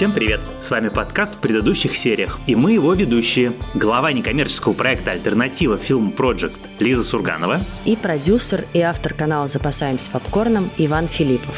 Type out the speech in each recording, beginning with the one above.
Всем привет! С вами подкаст в предыдущих сериях, и мы его ведущие. Глава некоммерческого проекта «Альтернатива Фильм Project» Лиза Сурганова и продюсер и автор канала «Запасаемся попкорном» Иван Филиппов.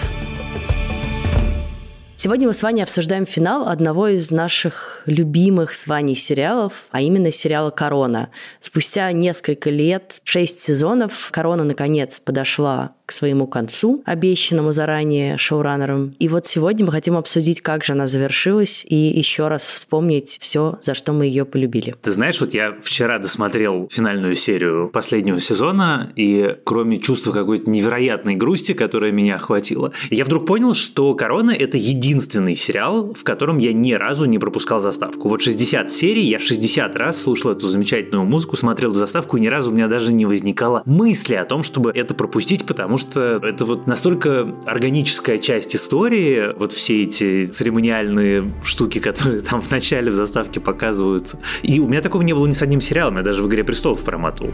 Сегодня мы с вами обсуждаем финал одного из наших любимых с Ваней сериалов, а именно сериала «Корона». Спустя несколько лет, шесть сезонов, «Корона» наконец подошла к своему концу, обещанному заранее шоураннером. И вот сегодня мы хотим обсудить, как же она завершилась, и еще раз вспомнить все, за что мы ее полюбили. Ты знаешь, вот я вчера досмотрел финальную серию последнего сезона, и кроме чувства какой-то невероятной грусти, которая меня охватила, я вдруг понял, что «Корона» — это единственный сериал, в котором я ни разу не пропускал заставку. Вот 60 серий, я 60 раз слушал эту замечательную музыку, смотрел эту заставку, и ни разу у меня даже не возникало мысли о том, чтобы это пропустить, потому что это вот настолько органическая часть истории, вот все эти церемониальные штуки, которые там в начале в заставке показываются. И у меня такого не было ни с одним сериалом, я даже в «Игре престолов» проматывал.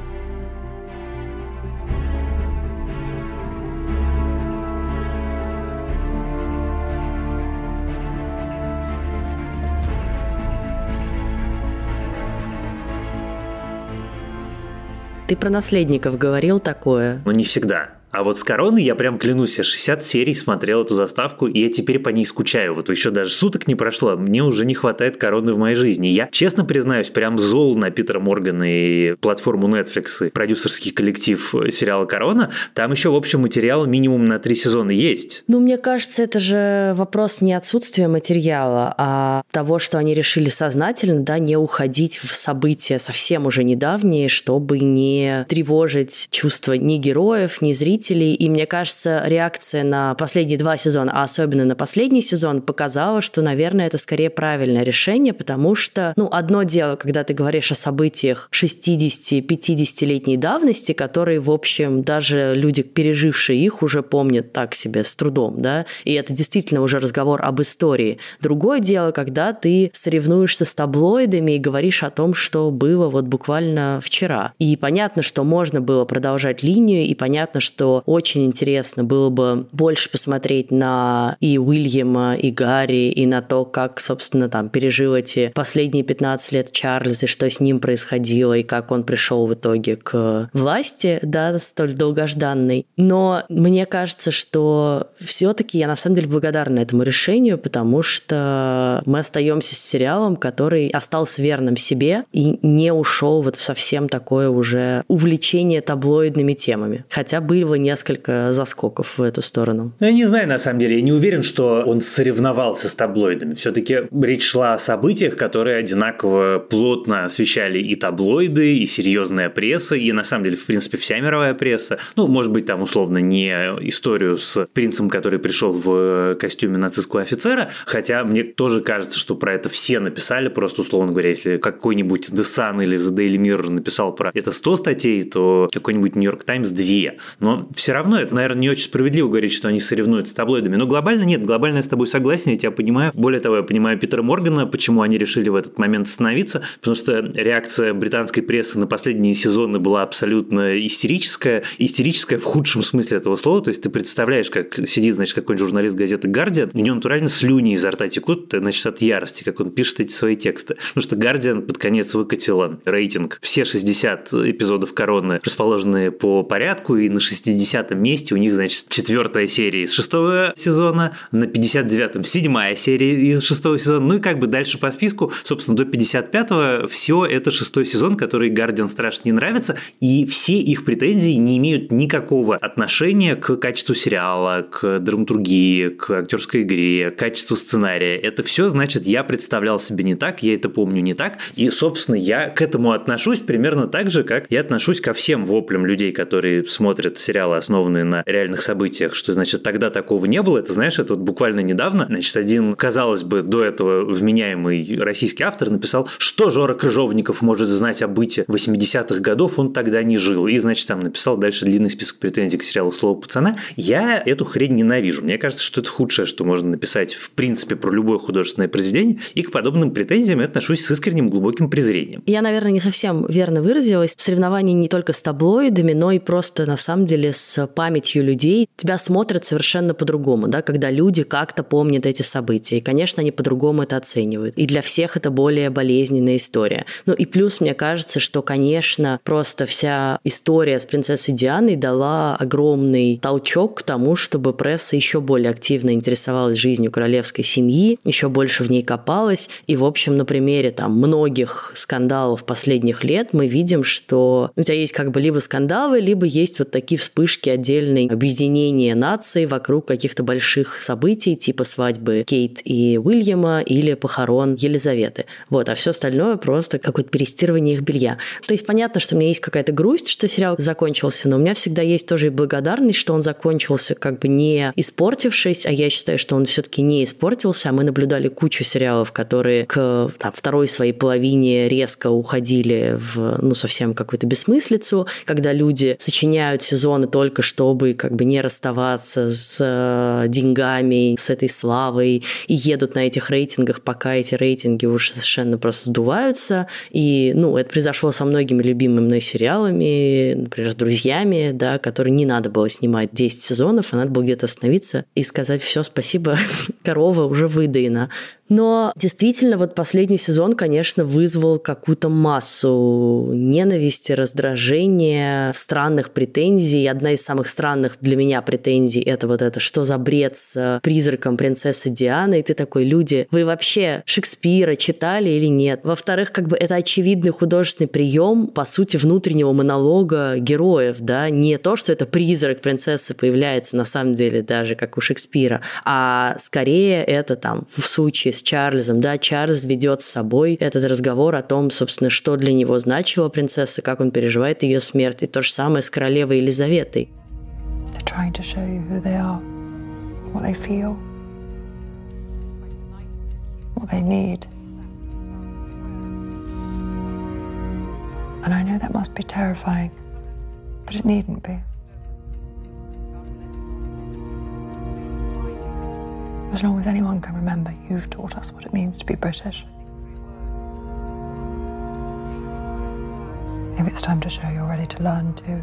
Ты про наследников говорил такое. Но не всегда. А вот с короны я прям клянусь, я 60 серий смотрел эту заставку, и я теперь по ней скучаю. Вот еще даже суток не прошло, мне уже не хватает короны в моей жизни. Я, честно признаюсь, прям зол на Питера Моргана и платформу Netflix, и продюсерский коллектив сериала «Корона». Там еще, в общем, материал минимум на три сезона есть. Ну, мне кажется, это же вопрос не отсутствия материала, а того, что они решили сознательно, да, не уходить в события совсем уже недавние, чтобы не тревожить чувства ни героев, ни зрителей, зрителей, и мне кажется, реакция на последние два сезона, а особенно на последний сезон, показала, что, наверное, это скорее правильное решение, потому что, ну, одно дело, когда ты говоришь о событиях 60-50-летней давности, которые, в общем, даже люди, пережившие их, уже помнят так себе с трудом, да, и это действительно уже разговор об истории. Другое дело, когда ты соревнуешься с таблоидами и говоришь о том, что было вот буквально вчера. И понятно, что можно было продолжать линию, и понятно, что очень интересно было бы больше посмотреть на и Уильяма, и Гарри, и на то, как, собственно, там пережил эти последние 15 лет Чарльз, и что с ним происходило, и как он пришел в итоге к власти, да, столь долгожданной. Но мне кажется, что все-таки я на самом деле благодарна этому решению, потому что мы остаемся с сериалом, который остался верным себе и не ушел вот в совсем такое уже увлечение таблоидными темами. Хотя было несколько заскоков в эту сторону. Ну, я не знаю, на самом деле. Я не уверен, что он соревновался с таблоидами. Все-таки речь шла о событиях, которые одинаково плотно освещали и таблоиды, и серьезная пресса, и на самом деле, в принципе, вся мировая пресса. Ну, может быть, там условно не историю с принцем, который пришел в костюме нацистского офицера, хотя мне тоже кажется, что про это все написали, просто условно говоря, если какой-нибудь The Sun или The Daily Mirror написал про это 100 статей, то какой-нибудь New York Times 2. Но все равно это, наверное, не очень справедливо говорить, что они соревнуются с таблоидами. Но глобально нет, глобально я с тобой согласен, я тебя понимаю. Более того, я понимаю Питера Моргана, почему они решили в этот момент остановиться, потому что реакция британской прессы на последние сезоны была абсолютно истерическая. Истерическая в худшем смысле этого слова. То есть ты представляешь, как сидит, значит, какой-нибудь журналист газеты «Гардиан», у него натурально слюни изо рта текут, значит, от ярости, как он пишет эти свои тексты. Потому что «Гардиан» под конец выкатила рейтинг. Все 60 эпизодов «Короны» расположены по порядку, и на 60 месте у них, значит, четвертая серия из шестого сезона, на 59-м седьмая серия из шестого сезона, ну и как бы дальше по списку, собственно, до 55-го все это шестой сезон, который Гардиан страшно не нравится, и все их претензии не имеют никакого отношения к качеству сериала, к драматургии, к актерской игре, к качеству сценария. Это все, значит, я представлял себе не так, я это помню не так, и, собственно, я к этому отношусь примерно так же, как я отношусь ко всем воплям людей, которые смотрят сериалы, основанные на реальных событиях, что, значит, тогда такого не было. Это, знаешь, это вот буквально недавно, значит, один, казалось бы, до этого вменяемый российский автор написал, что Жора Крыжовников может знать о быте 80-х годов, он тогда не жил. И, значит, там написал дальше длинный список претензий к сериалу «Слово пацана». Я эту хрень ненавижу. Мне кажется, что это худшее, что можно написать, в принципе, про любое художественное произведение. И к подобным претензиям я отношусь с искренним глубоким презрением. Я, наверное, не совсем верно выразилась. Соревнования не только с таблоидами, но и просто, на самом деле, с памятью людей, тебя смотрят совершенно по-другому, да, когда люди как-то помнят эти события. И, конечно, они по-другому это оценивают. И для всех это более болезненная история. Ну и плюс, мне кажется, что, конечно, просто вся история с принцессой Дианой дала огромный толчок к тому, чтобы пресса еще более активно интересовалась жизнью королевской семьи, еще больше в ней копалась. И, в общем, на примере там многих скандалов последних лет мы видим, что у тебя есть как бы либо скандалы, либо есть вот такие вспышки отдельной объединения наций вокруг каких-то больших событий, типа свадьбы Кейт и Уильяма или похорон Елизаветы. Вот, а все остальное просто какое-то перестирывание их белья. То есть понятно, что у меня есть какая-то грусть, что сериал закончился, но у меня всегда есть тоже и благодарность, что он закончился как бы не испортившись, а я считаю, что он все-таки не испортился, а мы наблюдали кучу сериалов, которые к там, второй своей половине резко уходили в ну, совсем какую-то бессмыслицу, когда люди сочиняют сезоны только чтобы как бы не расставаться с э, деньгами, с этой славой и едут на этих рейтингах, пока эти рейтинги уже совершенно просто сдуваются. И, ну, это произошло со многими любимыми мной сериалами, например, с друзьями, да, которые не надо было снимать 10 сезонов, а надо было где-то остановиться и сказать все, спасибо, корова уже выдаена. Но действительно, вот последний сезон, конечно, вызвал какую-то массу ненависти, раздражения, странных претензий. Одна из самых странных для меня претензий – это вот это, что за бред с призраком принцессы Дианы. И ты такой, люди, вы вообще Шекспира читали или нет? Во-вторых, как бы это очевидный художественный прием, по сути, внутреннего монолога героев, да, не то, что это призрак принцессы появляется на самом деле даже как у Шекспира, а скорее это там в случае с Чарльзом, да, Чарльз ведет с собой этот разговор о том, собственно, что для него значила принцесса, как он переживает ее смерть, и то же самое с королевой Елизаветой. And I know that must be terrifying, but it needn't be. As long as anyone can remember, you've taught us what it means to be British. Maybe it's time to show you're ready to learn too.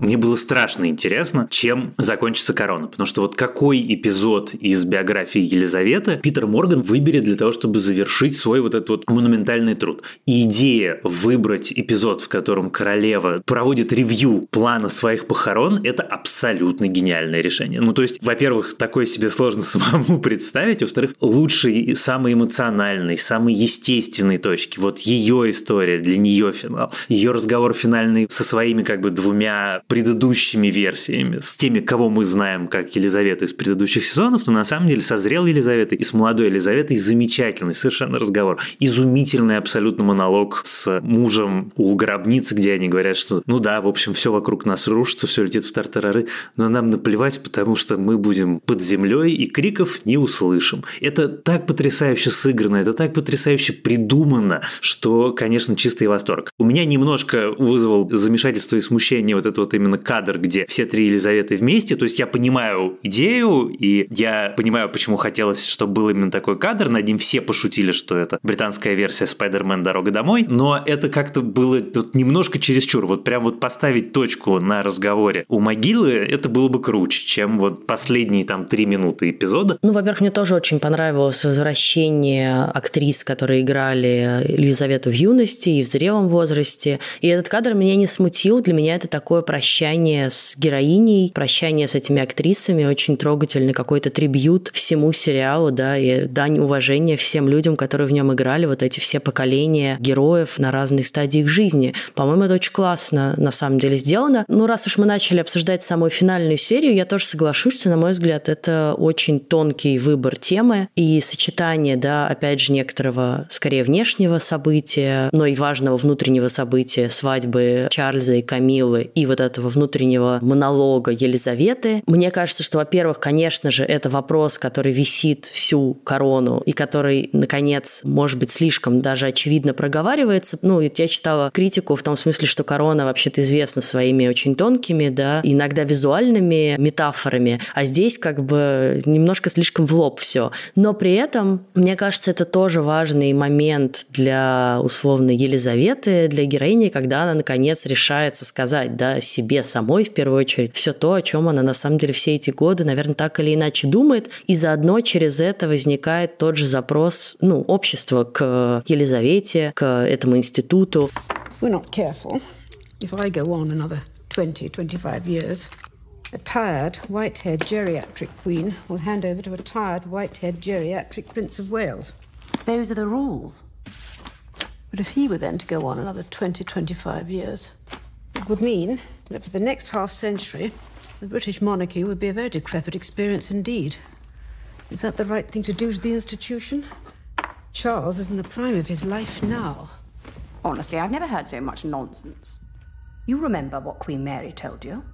Мне было страшно интересно, чем закончится корона. Потому что вот какой эпизод из биографии Елизаветы Питер Морган выберет для того, чтобы завершить свой вот этот вот монументальный труд. И идея выбрать эпизод, в котором королева проводит ревью плана своих похорон, это абсолютно гениальное решение. Ну, то есть, во-первых, такое себе сложно самому представить, во-вторых, лучший, самый эмоциональный, самый естественный точки. Вот ее история, для нее финал. Ее разговор финальный со своими как бы двумя предыдущими версиями, с теми, кого мы знаем как Елизавета из предыдущих сезонов, но на самом деле созрел Елизавета и с молодой Елизаветой замечательный совершенно разговор. Изумительный абсолютно монолог с мужем у гробницы, где они говорят, что ну да, в общем, все вокруг нас рушится, все летит в тартарары, но нам наплевать, потому что мы будем под землей и криков не услышим. Это так потрясающе сыграно, это так потрясающе придумано, что, конечно, чистый восторг. У меня немножко вызвал замешательство и смущение вот это вот именно кадр, где все три Елизаветы вместе. То есть я понимаю идею, и я понимаю, почему хотелось, чтобы был именно такой кадр. Над ним все пошутили, что это британская версия Spider-Man «Дорога домой». Но это как-то было тут немножко чересчур. Вот прям вот поставить точку на разговоре у могилы, это было бы круче, чем вот последние там три минуты эпизода. Ну, во-первых, мне тоже очень понравилось возвращение актрис, которые играли Елизавету в юности и в зрелом возрасте. И этот кадр меня не смутил. Для меня это такое прощение прощание с героиней, прощание с этими актрисами, очень трогательный какой-то трибют всему сериалу, да, и дань уважения всем людям, которые в нем играли, вот эти все поколения героев на разных стадиях жизни. По-моему, это очень классно на самом деле сделано. Ну, раз уж мы начали обсуждать самую финальную серию, я тоже соглашусь, что, на мой взгляд, это очень тонкий выбор темы и сочетание, да, опять же, некоторого, скорее, внешнего события, но и важного внутреннего события свадьбы Чарльза и Камилы и вот этого этого внутреннего монолога Елизаветы. Мне кажется, что, во-первых, конечно же, это вопрос, который висит всю корону и который, наконец, может быть, слишком даже очевидно проговаривается. Ну, я читала критику в том смысле, что корона вообще-то известна своими очень тонкими, да, иногда визуальными метафорами, а здесь как бы немножко слишком в лоб все. Но при этом, мне кажется, это тоже важный момент для условно Елизаветы, для героини, когда она наконец решается сказать, да, себе самой в первую очередь все то, о чем она на самом деле все эти годы, наверное, так или иначе думает, и заодно через это возникает тот же запрос, ну, общества к Елизавете, к этому институту. If we're not careful, if I go on another 20-25 years, a tired, white-haired geriatric queen will hand over to a tired, white-haired geriatric Prince of Wales. Those are the rules. But if he were then to go on another 20, 25 years, it would mean that for the next half century, the British monarchy would be a very decrepit experience indeed. Is that the right thing to do to the institution? Charles is in the prime of his life now. Honestly, I've never heard so much nonsense. You remember what Queen Mary told you?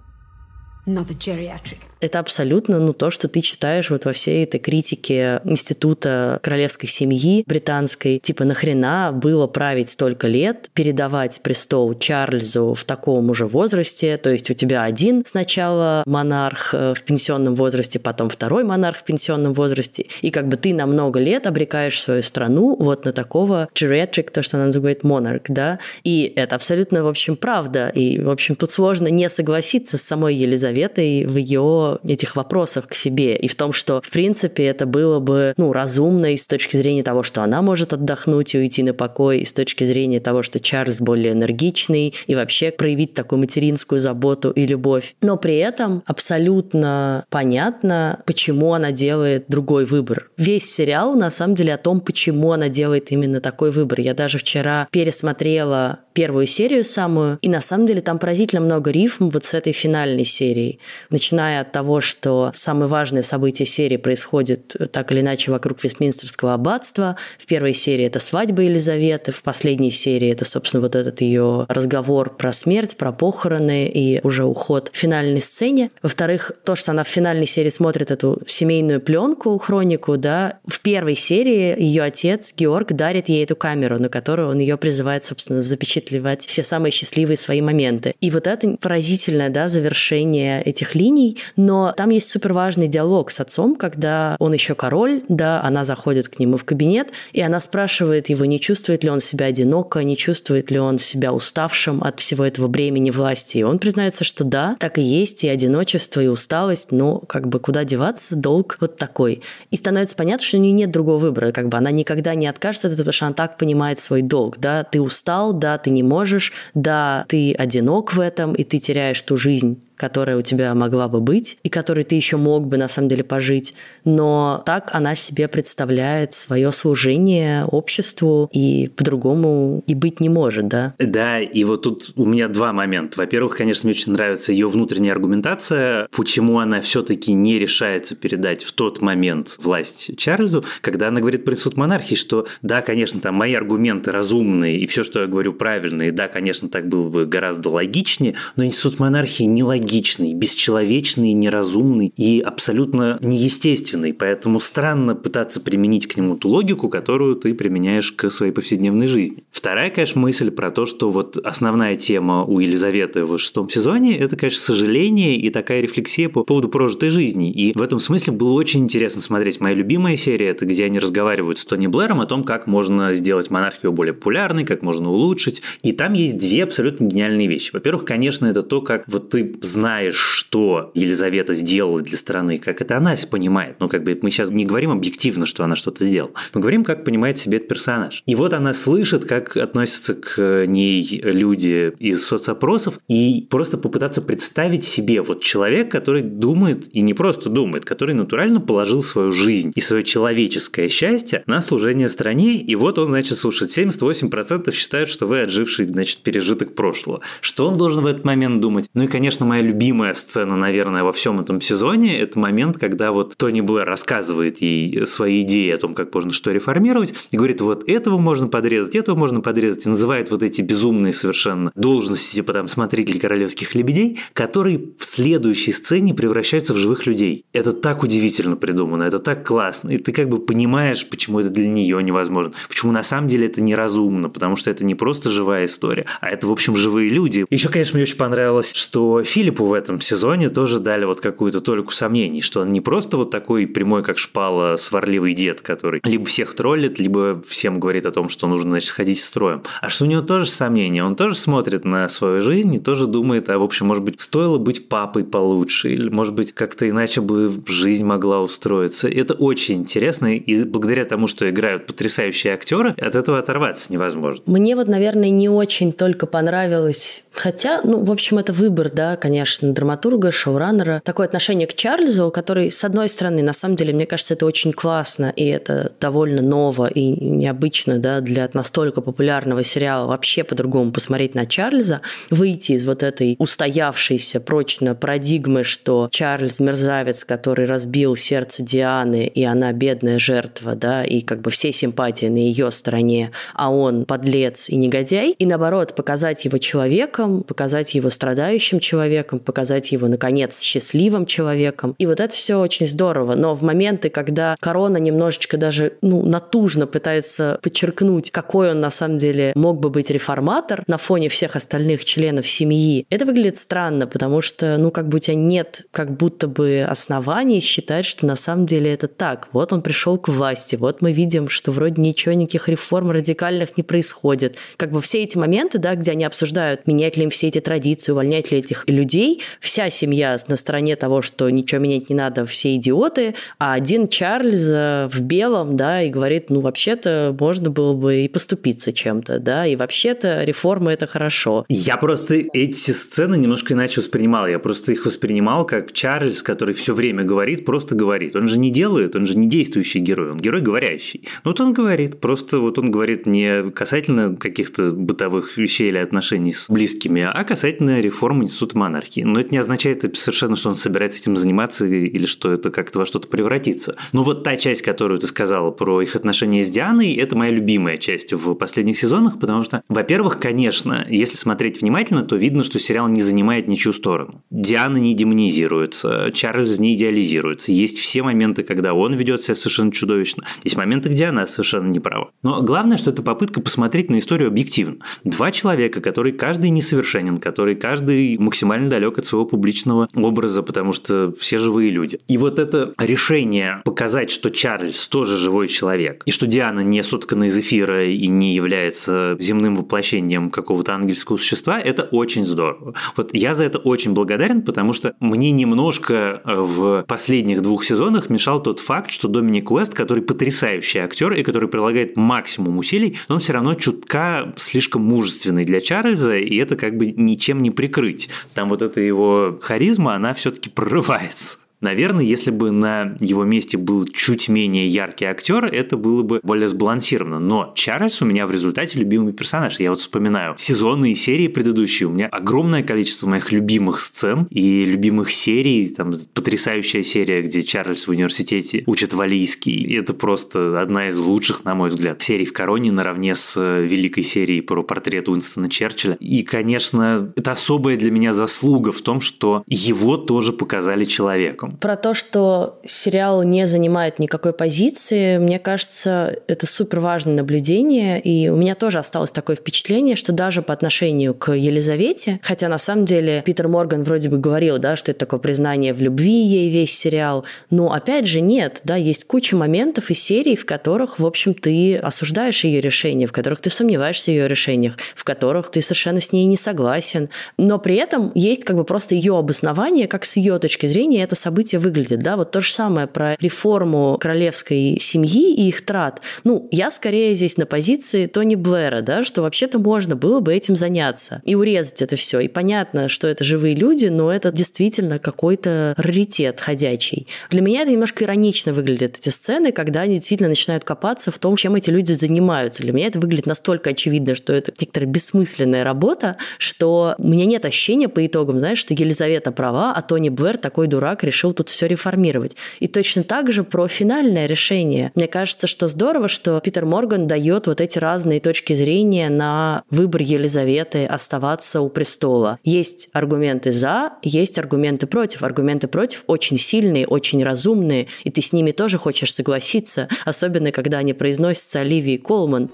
Это абсолютно ну, то, что ты читаешь вот во всей этой критике Института королевской семьи британской. Типа, нахрена было править столько лет, передавать престол Чарльзу в таком уже возрасте? То есть у тебя один сначала монарх э, в пенсионном возрасте, потом второй монарх в пенсионном возрасте. И как бы ты на много лет обрекаешь свою страну вот на такого geriatric, то, что она называет монарх, да? И это абсолютно, в общем, правда. И, в общем, тут сложно не согласиться с самой Елизаветой в ее этих вопросах к себе и в том, что, в принципе, это было бы, ну, разумно и с точки зрения того, что она может отдохнуть и уйти на покой, и с точки зрения того, что Чарльз более энергичный и вообще проявить такую материнскую заботу и любовь. Но при этом абсолютно понятно, почему она делает другой выбор. Весь сериал, на самом деле, о том, почему она делает именно такой выбор. Я даже вчера пересмотрела первую серию самую, и на самом деле там поразительно много рифм вот с этой финальной серией. Начиная от того, что самые важные события серии происходят э, так или иначе вокруг Вестминстерского аббатства. В первой серии это свадьба Елизаветы, в последней серии это, собственно, вот этот ее разговор про смерть, про похороны и уже уход в финальной сцене. Во-вторых, то, что она в финальной серии смотрит эту семейную пленку, хронику, да, в первой серии ее отец Георг дарит ей эту камеру, на которую он ее призывает, собственно, запечатлевать все самые счастливые свои моменты. И вот это поразительное, да, завершение этих линий, но там есть супер важный диалог с отцом, когда он еще король, да, она заходит к нему в кабинет, и она спрашивает его, не чувствует ли он себя одиноко, не чувствует ли он себя уставшим от всего этого бремени власти. И он признается, что да, так и есть, и одиночество, и усталость, но как бы куда деваться, долг вот такой. И становится понятно, что у нее нет другого выбора, как бы она никогда не откажется от этого, потому что она так понимает свой долг, да, ты устал, да, ты не можешь, да, ты одинок в этом, и ты теряешь ту жизнь, которая у тебя могла бы быть и которой ты еще мог бы на самом деле пожить. Но так она себе представляет свое служение обществу и по-другому и быть не может, да? Да, и вот тут у меня два момента. Во-первых, конечно, мне очень нравится ее внутренняя аргументация, почему она все-таки не решается передать в тот момент власть Чарльзу, когда она говорит про институт монархии, что да, конечно, там мои аргументы разумные, и все, что я говорю, правильные, да, конечно, так было бы гораздо логичнее, но институт монархии не логичный нелогичный, бесчеловечный, неразумный и абсолютно неестественный. Поэтому странно пытаться применить к нему ту логику, которую ты применяешь к своей повседневной жизни. Вторая, конечно, мысль про то, что вот основная тема у Елизаветы в шестом сезоне – это, конечно, сожаление и такая рефлексия по поводу прожитой жизни. И в этом смысле было очень интересно смотреть. Моя любимая серия – это где они разговаривают с Тони Блэром о том, как можно сделать монархию более популярной, как можно улучшить. И там есть две абсолютно гениальные вещи. Во-первых, конечно, это то, как вот ты знаешь, что Елизавета сделала для страны, как это она понимает. Ну, как бы мы сейчас не говорим объективно, что она что-то сделала. Мы говорим, как понимает себе этот персонаж. И вот она слышит, как относятся к ней люди из соцопросов, и просто попытаться представить себе вот человек, который думает, и не просто думает, который натурально положил свою жизнь и свое человеческое счастье на служение стране, и вот он, значит, слушает, 78% считают, что вы отживший, значит, пережиток прошлого. Что он должен в этот момент думать? Ну и, конечно, моя любимая сцена, наверное, во всем этом сезоне, это момент, когда вот Тони Блэр рассказывает ей свои идеи о том, как можно что реформировать, и говорит, вот этого можно подрезать, этого можно подрезать, и называет вот эти безумные совершенно должности, типа там смотрителей королевских лебедей, которые в следующей сцене превращаются в живых людей. Это так удивительно придумано, это так классно, и ты как бы понимаешь, почему это для нее невозможно, почему на самом деле это неразумно, потому что это не просто живая история, а это, в общем, живые люди. Еще, конечно, мне очень понравилось, что Филиппу в этом сезоне тоже дали вот какую-то толику сомнений, что он не просто вот такой прямой, как шпала, сварливый дед, который либо всех троллит, либо всем говорит о том, что нужно, значит, ходить строем. А что у него тоже сомнения, он тоже смотрит на свою жизнь и тоже думает, а в общем, может быть, стоило быть папой получше, или, может быть, как-то иначе бы жизнь могла устроиться. Это очень интересно, и благодаря тому, что играют потрясающие актеры, от этого оторваться невозможно. Мне вот, наверное, не очень только понравилось Хотя, ну, в общем, это выбор, да, конечно, драматурга, шоураннера. Такое отношение к Чарльзу, который, с одной стороны, на самом деле, мне кажется, это очень классно, и это довольно ново и необычно, да, для настолько популярного сериала вообще по-другому посмотреть на Чарльза, выйти из вот этой устоявшейся прочно парадигмы, что Чарльз мерзавец, который разбил сердце Дианы, и она бедная жертва, да, и как бы все симпатии на ее стороне, а он подлец и негодяй, и наоборот, показать его человеком, показать его страдающим человеком, показать его, наконец, счастливым человеком. И вот это все очень здорово. Но в моменты, когда корона немножечко даже ну, натужно пытается подчеркнуть, какой он на самом деле мог бы быть реформатор на фоне всех остальных членов семьи, это выглядит странно, потому что, ну, как бы у тебя нет как будто бы оснований считать, что на самом деле это так. Вот он пришел к власти, вот мы видим, что вроде ничего, никаких реформ радикальных не происходит. Как бы все эти моменты, да, где они обсуждают, менять ли им все эти традиции, увольнять ли этих людей. Вся семья на стороне того, что ничего менять не надо, все идиоты, а один Чарльз э, в белом, да, и говорит, ну, вообще-то можно было бы и поступиться чем-то, да, и вообще-то реформа – это хорошо. Я просто эти сцены немножко иначе воспринимал. Я просто их воспринимал как Чарльз, который все время говорит, просто говорит. Он же не делает, он же не действующий герой, он герой говорящий. Ну, вот он говорит, просто вот он говорит не касательно каких-то бытовых вещей или отношений с близкими, а касательно реформы института монархии. Но это не означает совершенно, что он собирается этим заниматься или что это как-то во что-то превратится. Но вот та часть, которую ты сказала про их отношения с Дианой, это моя любимая часть в последних сезонах, потому что, во-первых, конечно, если смотреть внимательно, то видно, что сериал не занимает ничью сторону. Диана не демонизируется, Чарльз не идеализируется. Есть все моменты, когда он ведет себя совершенно чудовищно. Есть моменты, где она совершенно не права. Но главное, что это попытка посмотреть на историю объективно. Два человека, которые каждый не совершенен, который каждый максимально далек от своего публичного образа, потому что все живые люди. И вот это решение показать, что Чарльз тоже живой человек, и что Диана не соткана из эфира и не является земным воплощением какого-то ангельского существа, это очень здорово. Вот я за это очень благодарен, потому что мне немножко э, в последних двух сезонах мешал тот факт, что Доминик Уэст, который потрясающий актер и который прилагает максимум усилий, но он все равно чутка слишком мужественный для Чарльза, и это как бы ничем не прикрыть. Там вот эта его харизма, она все-таки прорывается. Наверное, если бы на его месте был чуть менее яркий актер, это было бы более сбалансировано. Но Чарльз у меня в результате любимый персонаж. Я вот вспоминаю сезоны и серии предыдущие. У меня огромное количество моих любимых сцен и любимых серий. Там потрясающая серия, где Чарльз в университете учит валийский. И это просто одна из лучших, на мой взгляд, серий в Короне наравне с э, великой серией про портрет Уинстона Черчилля. И, конечно, это особая для меня заслуга в том, что его тоже показали человеком человеком. Про то, что сериал не занимает никакой позиции, мне кажется, это супер важное наблюдение, и у меня тоже осталось такое впечатление, что даже по отношению к Елизавете, хотя на самом деле Питер Морган вроде бы говорил, да, что это такое признание в любви ей весь сериал, но опять же нет, да, есть куча моментов и серий, в которых, в общем, ты осуждаешь ее решение, в которых ты сомневаешься в ее решениях, в которых ты совершенно с ней не согласен, но при этом есть как бы просто ее обоснование, как с ее точки зрения это событие события выглядят, да, вот то же самое про реформу королевской семьи и их трат. Ну, я скорее здесь на позиции Тони Блэра, да, что вообще-то можно было бы этим заняться и урезать это все. И понятно, что это живые люди, но это действительно какой-то раритет ходячий. Для меня это немножко иронично выглядят эти сцены, когда они действительно начинают копаться в том, чем эти люди занимаются. Для меня это выглядит настолько очевидно, что это некоторая бессмысленная работа, что у меня нет ощущения по итогам, знаешь, что Елизавета права, а Тони Блэр такой дурак решил тут все реформировать. И точно так же про финальное решение. Мне кажется, что здорово, что Питер Морган дает вот эти разные точки зрения на выбор Елизаветы оставаться у престола. Есть аргументы за, есть аргументы против. Аргументы против очень сильные, очень разумные, и ты с ними тоже хочешь согласиться, особенно когда они произносятся Оливии Колман.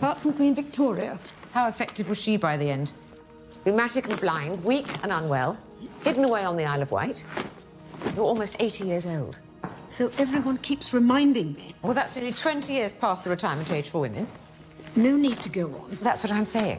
Apart from Queen Victoria. How effective was she by the end? Rheumatic and blind, weak and unwell, hidden away on the Isle of Wight. You're almost 80 years old. So everyone keeps reminding me. Well, that's nearly 20 years past the retirement age for women. No need to go on. That's what I'm saying.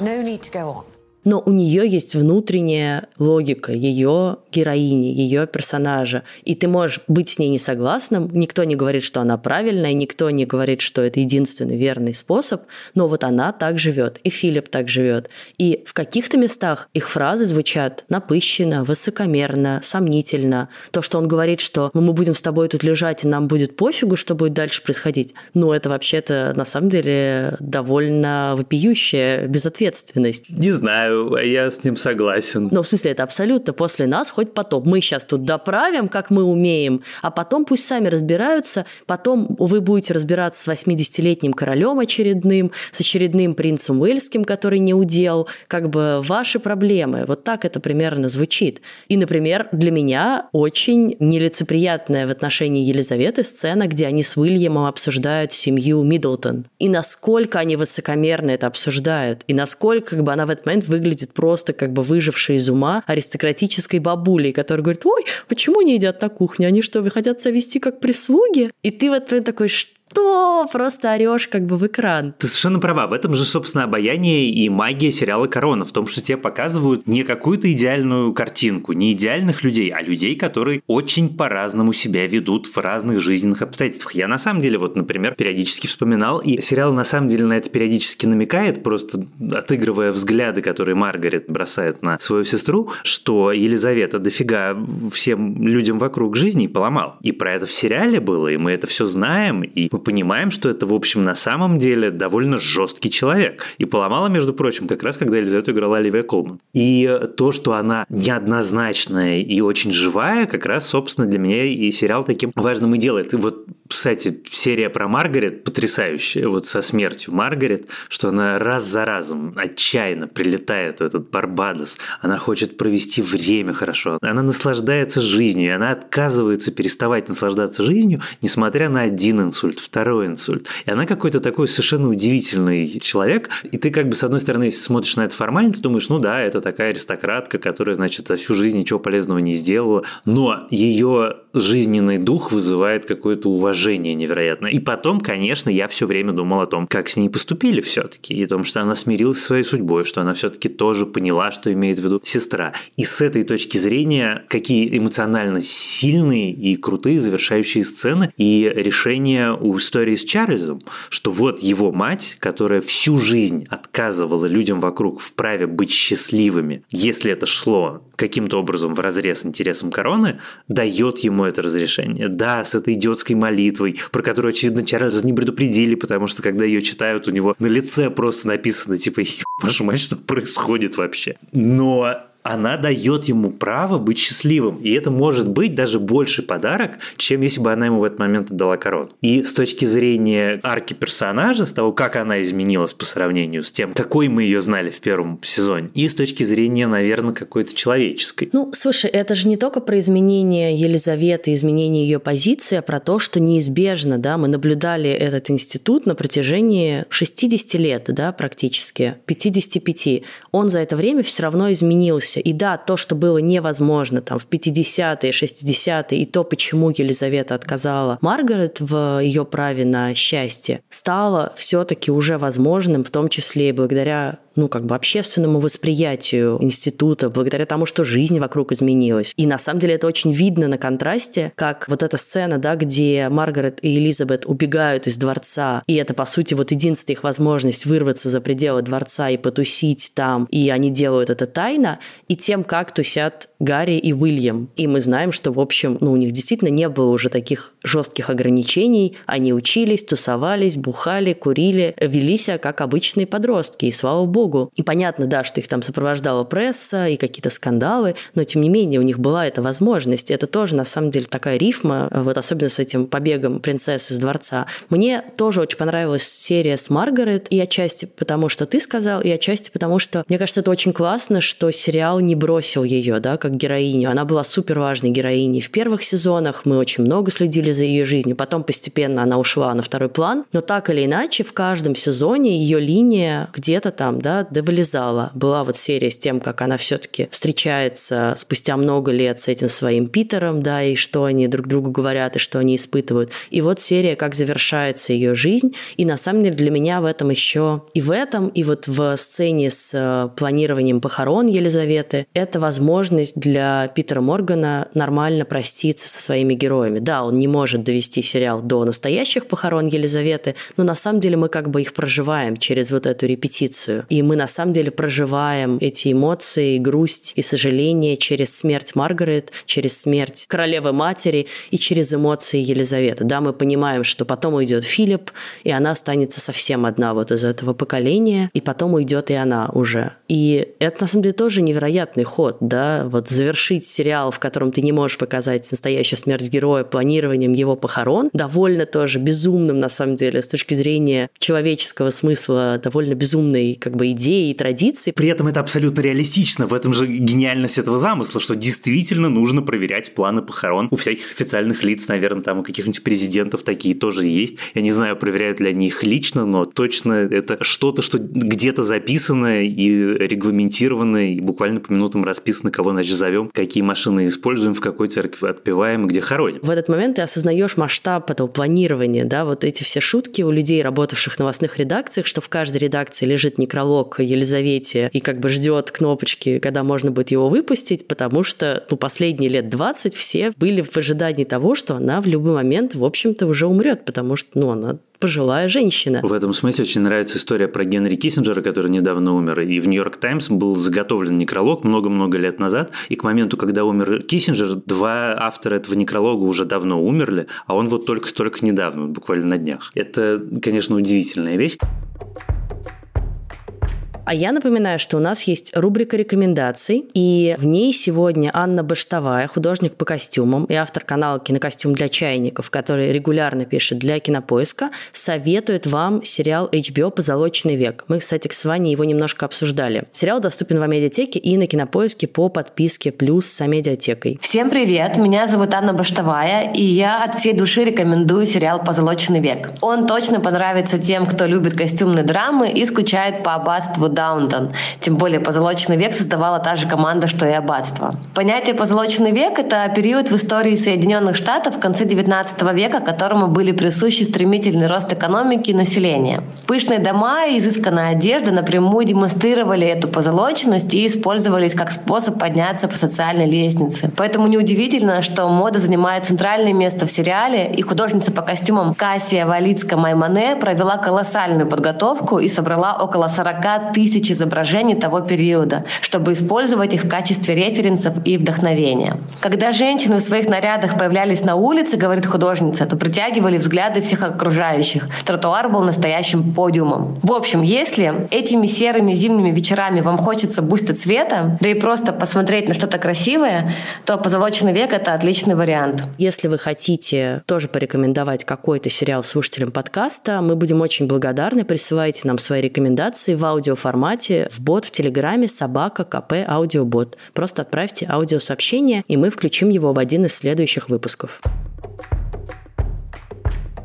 No need to go on. Но у нее есть внутренняя логика ее героини, ее персонажа. И ты можешь быть с ней не согласным, никто не говорит, что она правильная, никто не говорит, что это единственный верный способ, но вот она так живет, и Филипп так живет. И в каких-то местах их фразы звучат напыщенно, высокомерно, сомнительно. То, что он говорит, что «Ну, мы будем с тобой тут лежать, и нам будет пофигу, что будет дальше происходить, ну, это вообще-то на самом деле довольно вопиющая безответственность. Не знаю, я с ним согласен. Но в смысле, это абсолютно после нас хоть потом. Мы сейчас тут доправим, как мы умеем, а потом пусть сами разбираются. Потом вы будете разбираться с 80-летним королем очередным, с очередным принцем Уэльским, который не удел. Как бы ваши проблемы. Вот так это примерно звучит. И, например, для меня очень нелицеприятная в отношении Елизаветы сцена, где они с Уильямом обсуждают семью Миддлтон. И насколько они высокомерно это обсуждают. И насколько как бы, она в этот момент выглядит выглядит просто как бы выжившей из ума аристократической бабулей, которая говорит, ой, почему они едят на кухне? Они что, вы хотят себя вести как прислуги? И ты в этот момент такой, что что? Просто орешь как бы в экран. Ты совершенно права. В этом же, собственно, обаяние и магия сериала «Корона». В том, что тебе показывают не какую-то идеальную картинку, не идеальных людей, а людей, которые очень по-разному себя ведут в разных жизненных обстоятельствах. Я на самом деле, вот, например, периодически вспоминал, и сериал на самом деле на это периодически намекает, просто отыгрывая взгляды, которые Маргарет бросает на свою сестру, что Елизавета дофига всем людям вокруг жизни поломал. И про это в сериале было, и мы это все знаем, и мы понимаем, что это, в общем, на самом деле довольно жесткий человек. И поломала, между прочим, как раз когда Елизавету играла Оливия Колман. И то, что она неоднозначная и очень живая, как раз, собственно, для меня и сериал таким важным и делает. И вот, кстати, серия про Маргарет потрясающая, вот со смертью Маргарет, что она раз за разом отчаянно прилетает в этот Барбадос, она хочет провести время хорошо, она наслаждается жизнью, и она отказывается переставать наслаждаться жизнью, несмотря на один инсульт, второй инсульт. И она какой-то такой совершенно удивительный человек. И ты как бы с одной стороны смотришь на это формально, ты думаешь, ну да, это такая аристократка, которая, значит, за всю жизнь ничего полезного не сделала. Но ее жизненный дух вызывает какое-то уважение невероятное. И потом, конечно, я все время думал о том, как с ней поступили все-таки, и о том, что она смирилась со своей судьбой, что она все-таки тоже поняла, что имеет в виду сестра. И с этой точки зрения, какие эмоционально сильные и крутые завершающие сцены и решения у истории с Чарльзом, что вот его мать, которая всю жизнь отказывала людям вокруг в праве быть счастливыми, если это шло каким-то образом в разрез интересам короны, дает ему это разрешение. Да, с этой идиотской молитвой, про которую, очевидно, Чарльза не предупредили, потому что когда ее читают, у него на лице просто написано, типа, вашу мать, что происходит вообще. Но она дает ему право быть счастливым. И это может быть даже больше подарок, чем если бы она ему в этот момент отдала корону. И с точки зрения арки персонажа, с того, как она изменилась по сравнению с тем, какой мы ее знали в первом сезоне, и с точки зрения, наверное, какой-то человеческой. Ну, слушай, это же не только про изменение Елизаветы, изменение ее позиции, а про то, что неизбежно, да, мы наблюдали этот институт на протяжении 60 лет, да, практически, 55. Он за это время все равно изменился изменился. И да, то, что было невозможно там в 50-е, 60-е, и то, почему Елизавета отказала Маргарет в ее праве на счастье, стало все-таки уже возможным, в том числе и благодаря ну, как бы общественному восприятию института, благодаря тому, что жизнь вокруг изменилась. И на самом деле это очень видно на контрасте, как вот эта сцена, да, где Маргарет и Элизабет убегают из дворца, и это, по сути, вот единственная их возможность вырваться за пределы дворца и потусить там, и они делают это тайно, и тем, как тусят Гарри и Уильям. И мы знаем, что, в общем, ну, у них действительно не было уже таких жестких ограничений, они учились, тусовались, бухали, курили, вели себя как обычные подростки, и слава богу. И понятно, да, что их там сопровождала пресса и какие-то скандалы, но тем не менее у них была эта возможность. Это тоже, на самом деле, такая рифма, вот особенно с этим побегом принцессы из дворца. Мне тоже очень понравилась серия с Маргарет, и отчасти потому, что ты сказал, и отчасти потому, что, мне кажется, это очень классно, что сериал не бросил ее, да, как героиню. Она была супер важной героиней в первых сезонах, мы очень много следили за ее жизнью, потом постепенно она ушла на второй план, но так или иначе в каждом сезоне ее линия где-то там, да, довылезала. Была вот серия с тем, как она все-таки встречается спустя много лет с этим своим Питером, да, и что они друг другу говорят, и что они испытывают. И вот серия, как завершается ее жизнь. И на самом деле для меня в этом еще и в этом, и вот в сцене с э, планированием похорон Елизаветы, это возможность для Питера Моргана нормально проститься со своими героями. Да, он не может довести сериал до настоящих похорон Елизаветы, но на самом деле мы как бы их проживаем через вот эту репетицию. И мы на самом деле проживаем эти эмоции, грусть и сожаление через смерть Маргарет, через смерть королевы матери и через эмоции Елизаветы. Да, мы понимаем, что потом уйдет Филипп, и она останется совсем одна вот из этого поколения, и потом уйдет и она уже. И это на самом деле тоже невероятный ход, да, вот завершить сериал, в котором ты не можешь показать настоящую смерть героя планированием его похорон, довольно тоже безумным на самом деле с точки зрения человеческого смысла, довольно безумной как бы идеи и традиции. При этом это абсолютно реалистично, в этом же гениальность этого замысла, что действительно нужно проверять планы похорон у всяких официальных лиц, наверное, там у каких-нибудь президентов такие тоже есть. Я не знаю, проверяют ли они их лично, но точно это что-то, что где-то записано и регламентировано, и буквально по минутам расписано, кого, значит, зовем, какие машины используем, в какой церкви отпеваем, где хороним. В этот момент ты осознаешь масштаб этого планирования, да, вот эти все шутки у людей, работавших в новостных редакциях, что в каждой редакции лежит некролог Елизавете и как бы ждет кнопочки, когда можно будет его выпустить, потому что, ну, последние лет 20 все были в ожидании того, что она в любой момент, в общем-то, уже умрет, потому что, ну, она пожилая женщина. В этом смысле очень нравится история про Генри Киссинджера, который недавно умер. И в Нью-Йорк Таймс был заготовлен некролог много-много лет назад. И к моменту, когда умер Киссинджер, два автора этого некролога уже давно умерли, а он вот только-только недавно, буквально на днях. Это, конечно, удивительная вещь. А я напоминаю, что у нас есть рубрика рекомендаций, и в ней сегодня Анна Баштовая, художник по костюмам и автор канала «Кинокостюм для чайников», который регулярно пишет для Кинопоиска, советует вам сериал HBO «Позолоченный век». Мы, кстати, с Ваней его немножко обсуждали. Сериал доступен в Амедиатеке и на Кинопоиске по подписке «Плюс» с Амедиатекой. Всем привет! Меня зовут Анна Баштовая, и я от всей души рекомендую сериал «Позолоченный век». Он точно понравится тем, кто любит костюмные драмы и скучает по аббатству Даунтон. Тем более «Позолоченный век» создавала та же команда, что и «Аббатство». Понятие «Позолоченный век» — это период в истории Соединенных Штатов в конце XIX века, которому были присущи стремительный рост экономики и населения. Пышные дома и изысканная одежда напрямую демонстрировали эту позолоченность и использовались как способ подняться по социальной лестнице. Поэтому неудивительно, что мода занимает центральное место в сериале, и художница по костюмам Кассия Валицка-Маймане провела колоссальную подготовку и собрала около 40 тысяч тысяч изображений того периода, чтобы использовать их в качестве референсов и вдохновения. Когда женщины в своих нарядах появлялись на улице, говорит художница, то притягивали взгляды всех окружающих. Тротуар был настоящим подиумом. В общем, если этими серыми зимними вечерами вам хочется буста цвета, да и просто посмотреть на что-то красивое, то «Позолоченный век» — это отличный вариант. Если вы хотите тоже порекомендовать какой-то сериал слушателям подкаста, мы будем очень благодарны. Присылайте нам свои рекомендации в аудиоформате формате в бот в Телеграме собака КП аудиобот. Просто отправьте аудиосообщение, и мы включим его в один из следующих выпусков.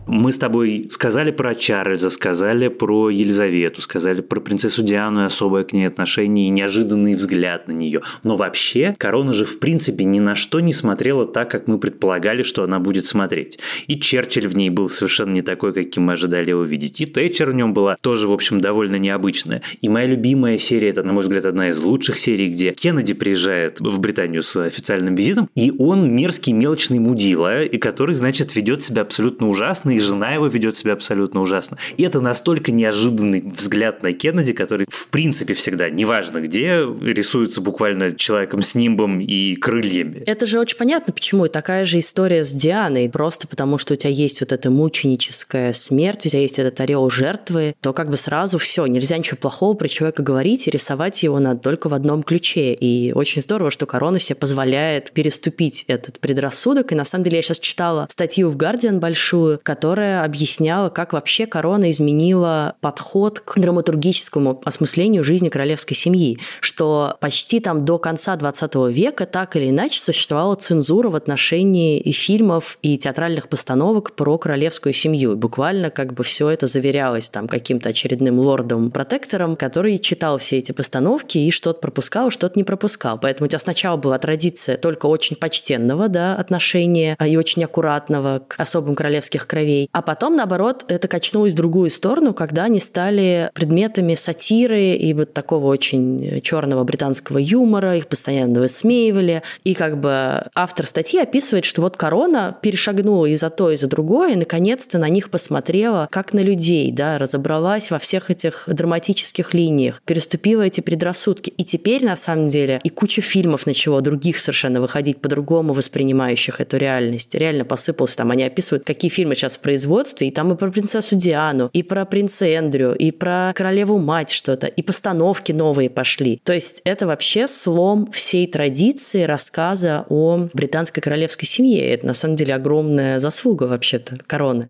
Мы с тобой сказали про Чарльза, сказали про Елизавету, сказали про принцессу Диану и особое к ней отношение и неожиданный взгляд на нее. Но вообще, корона же в принципе ни на что не смотрела так, как мы предполагали, что она будет смотреть. И Черчилль в ней был совершенно не такой, каким мы ожидали увидеть. И Тэтчер в нем была тоже, в общем, довольно необычная. И моя любимая серия, это, на мой взгляд, одна из лучших серий, где Кеннеди приезжает в Британию с официальным визитом, и он мерзкий мелочный мудила, и который, значит, ведет себя абсолютно ужасно, и жена его ведет себя абсолютно ужасно. И это настолько неожиданный взгляд на Кеннеди, который, в принципе, всегда, неважно где, рисуется буквально человеком с нимбом и крыльями. Это же очень понятно, почему. такая же история с Дианой. Просто потому, что у тебя есть вот эта мученическая смерть, у тебя есть этот орел жертвы, то как бы сразу все, нельзя ничего плохого про человека говорить, и рисовать его надо только в одном ключе. И очень здорово, что корона себе позволяет переступить этот предрассудок. И на самом деле я сейчас читала статью в Guardian большую, которая объясняла, как вообще корона изменила подход к драматургическому осмыслению жизни королевской семьи, что почти там до конца 20 века так или иначе существовала цензура в отношении и фильмов, и театральных постановок про королевскую семью. Буквально как бы все это заверялось там каким-то очередным лордом-протектором, который читал все эти постановки и что-то пропускал, что-то не пропускал. Поэтому у тебя сначала была традиция только очень почтенного да, отношения и очень аккуратного к особым королевских кровей. А потом, наоборот, это качнулось в другую сторону, когда они стали предметами сатиры и вот такого очень черного британского юмора, их постоянно высмеивали. И как бы автор статьи описывает, что вот корона перешагнула и за то, и за другое, и наконец-то на них посмотрела как на людей, да, разобралась во всех этих драматических линиях, переступила эти предрассудки. И теперь, на самом деле, и куча фильмов начало других совершенно выходить по-другому, воспринимающих эту реальность. Реально посыпался там, они описывают, какие фильмы сейчас в производстве, и там и про принцессу Диану, и про принца Эндрю, и про королеву мать что-то, и постановки новые пошли. То есть это вообще слом всей традиции рассказа о британской королевской семье. Это на самом деле огромная заслуга вообще-то короны.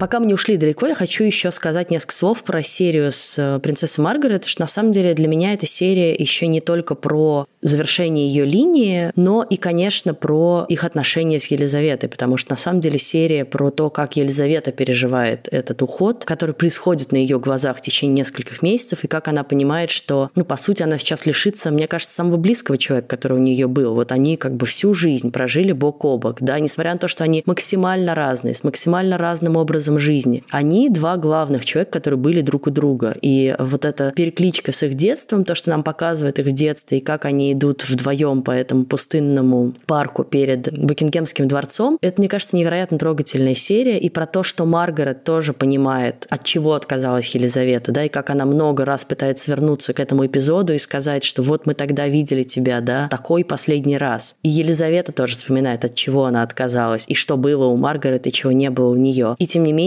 Пока мы не ушли далеко, я хочу еще сказать несколько слов про серию с э, принцессой Маргарет, что на самом деле для меня эта серия еще не только про завершение ее линии, но и, конечно, про их отношения с Елизаветой, потому что на самом деле серия про то, как Елизавета переживает этот уход, который происходит на ее глазах в течение нескольких месяцев, и как она понимает, что, ну, по сути, она сейчас лишится, мне кажется, самого близкого человека, который у нее был. Вот они как бы всю жизнь прожили бок о бок, да, несмотря на то, что они максимально разные, с максимально разным образом жизни. Они два главных человека, которые были друг у друга. И вот эта перекличка с их детством, то, что нам показывает их детство, и как они идут вдвоем по этому пустынному парку перед Букингемским дворцом. Это, мне кажется, невероятно трогательная серия и про то, что Маргарет тоже понимает, от чего отказалась Елизавета, да, и как она много раз пытается вернуться к этому эпизоду и сказать, что вот мы тогда видели тебя, да, такой последний раз. И Елизавета тоже вспоминает, от чего она отказалась, и что было у Маргарет, и чего не было у нее. И тем не менее,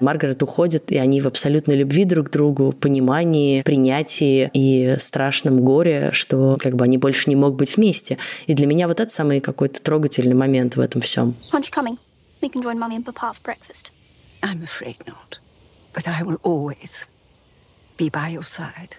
Маргарет уходит, и они в абсолютной любви друг к другу, понимании, принятии и страшном горе, что как бы они больше не могут быть вместе. И для меня вот это самый какой-то трогательный момент в этом всем. I'm afraid not. But I will always be by your side,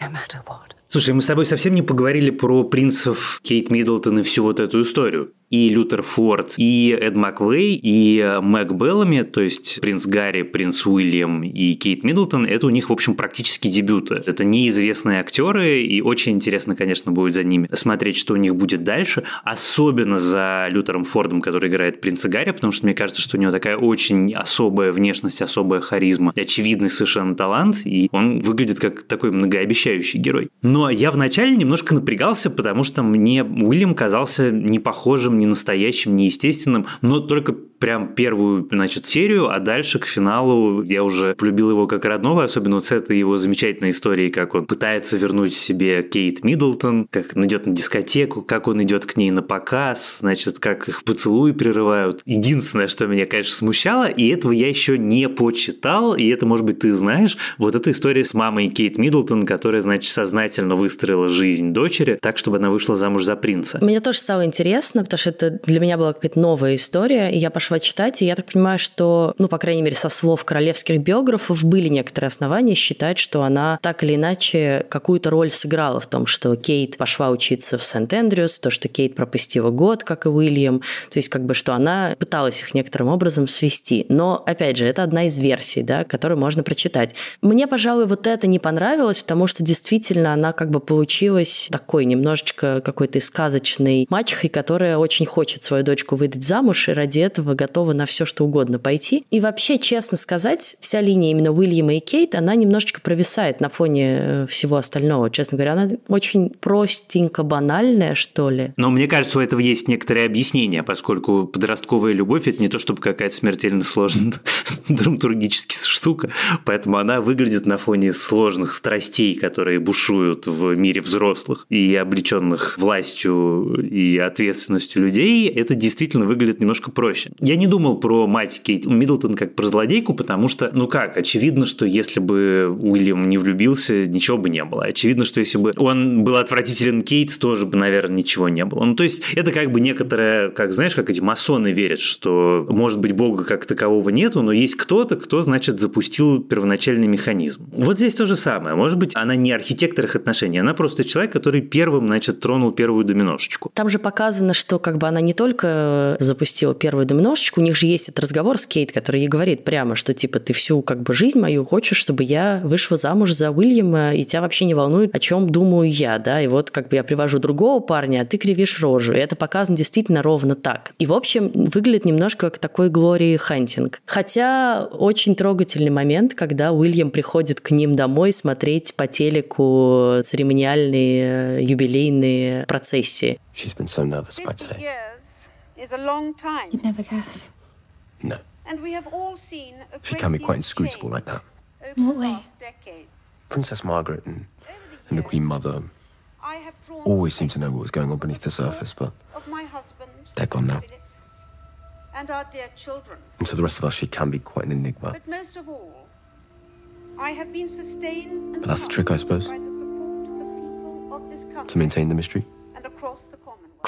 no matter what. Слушай, мы с тобой совсем не поговорили про принцев Кейт Миддлтон и всю вот эту историю и Лютер Форд, и Эд Маквей, и э, Мэг Беллами, то есть принц Гарри, принц Уильям и Кейт Миддлтон, это у них, в общем, практически дебюты. Это неизвестные актеры, и очень интересно, конечно, будет за ними смотреть, что у них будет дальше, особенно за Лютером Фордом, который играет принца Гарри, потому что мне кажется, что у него такая очень особая внешность, особая харизма, очевидный совершенно талант, и он выглядит как такой многообещающий герой. Но я вначале немножко напрягался, потому что мне Уильям казался не похожим не настоящим, не естественным, но только прям первую, значит, серию, а дальше к финалу я уже полюбил его как родного, особенно вот с этой его замечательной историей, как он пытается вернуть себе Кейт Миддлтон, как он идет на дискотеку, как он идет к ней на показ, значит, как их поцелуи прерывают. Единственное, что меня, конечно, смущало, и этого я еще не почитал, и это, может быть, ты знаешь, вот эта история с мамой Кейт Миддлтон, которая, значит, сознательно выстроила жизнь дочери так, чтобы она вышла замуж за принца. Мне тоже стало интересно, потому что это для меня была какая-то новая история, и я пошла читать, и я так понимаю, что, ну, по крайней мере, со слов королевских биографов были некоторые основания считать, что она так или иначе какую-то роль сыграла в том, что Кейт пошла учиться в Сент-Эндрюс, то, что Кейт пропустила год, как и Уильям, то есть как бы, что она пыталась их некоторым образом свести. Но, опять же, это одна из версий, да, которую можно прочитать. Мне, пожалуй, вот это не понравилось, потому что действительно она как бы получилась такой немножечко какой-то сказочной мачехой, которая очень хочет свою дочку выдать замуж и ради этого готова на все что угодно пойти. И вообще, честно сказать, вся линия именно Уильяма и Кейт, она немножечко провисает на фоне э, всего остального. Честно говоря, она очень простенько банальная, что ли. Но мне кажется, у этого есть некоторое объяснение, поскольку подростковая любовь – это не то, чтобы какая-то смертельно сложная драматургическая штука, поэтому она выглядит на фоне сложных страстей, которые бушуют в мире взрослых и облеченных властью и ответственностью людей, это действительно выглядит немножко проще. Я не думал про мать Кейт Миддлтон как про злодейку, потому что, ну как, очевидно, что если бы Уильям не влюбился, ничего бы не было. Очевидно, что если бы он был отвратителен Кейт, тоже бы, наверное, ничего не было. Ну, то есть, это как бы некоторое, как знаешь, как эти масоны верят, что, может быть, Бога как такового нету, но есть кто-то, кто, значит, запустил первоначальный механизм. Вот здесь то же самое. Может быть, она не архитектор их отношений, она просто человек, который первым, значит, тронул первую доминошечку. Там же показано, что как бы она не только запустила первую доминошечку, у них же есть этот разговор с Кейт, который ей говорит прямо, что типа ты всю как бы жизнь мою хочешь, чтобы я вышла замуж за Уильяма, и тебя вообще не волнует, о чем думаю я, да, и вот как бы я привожу другого парня, а ты кривишь рожу. И это показано действительно ровно так. И, в общем, выглядит немножко как такой Глории Хантинг. Хотя очень трогательный момент, когда Уильям приходит к ним домой смотреть по телеку церемониальные юбилейные процессии. She's been so nervous by today. Is a long time. You'd never guess. No. And we have all seen a She can be quite inscrutable like that. In what way? Princess Margaret and, and the Queen Mother always seemed to know what was going on beneath the surface, but they're gone now. And our dear children. And to the rest of us, she can be quite an enigma. But most of all, I have been sustained. But that's the trick, I suppose. To maintain the mystery.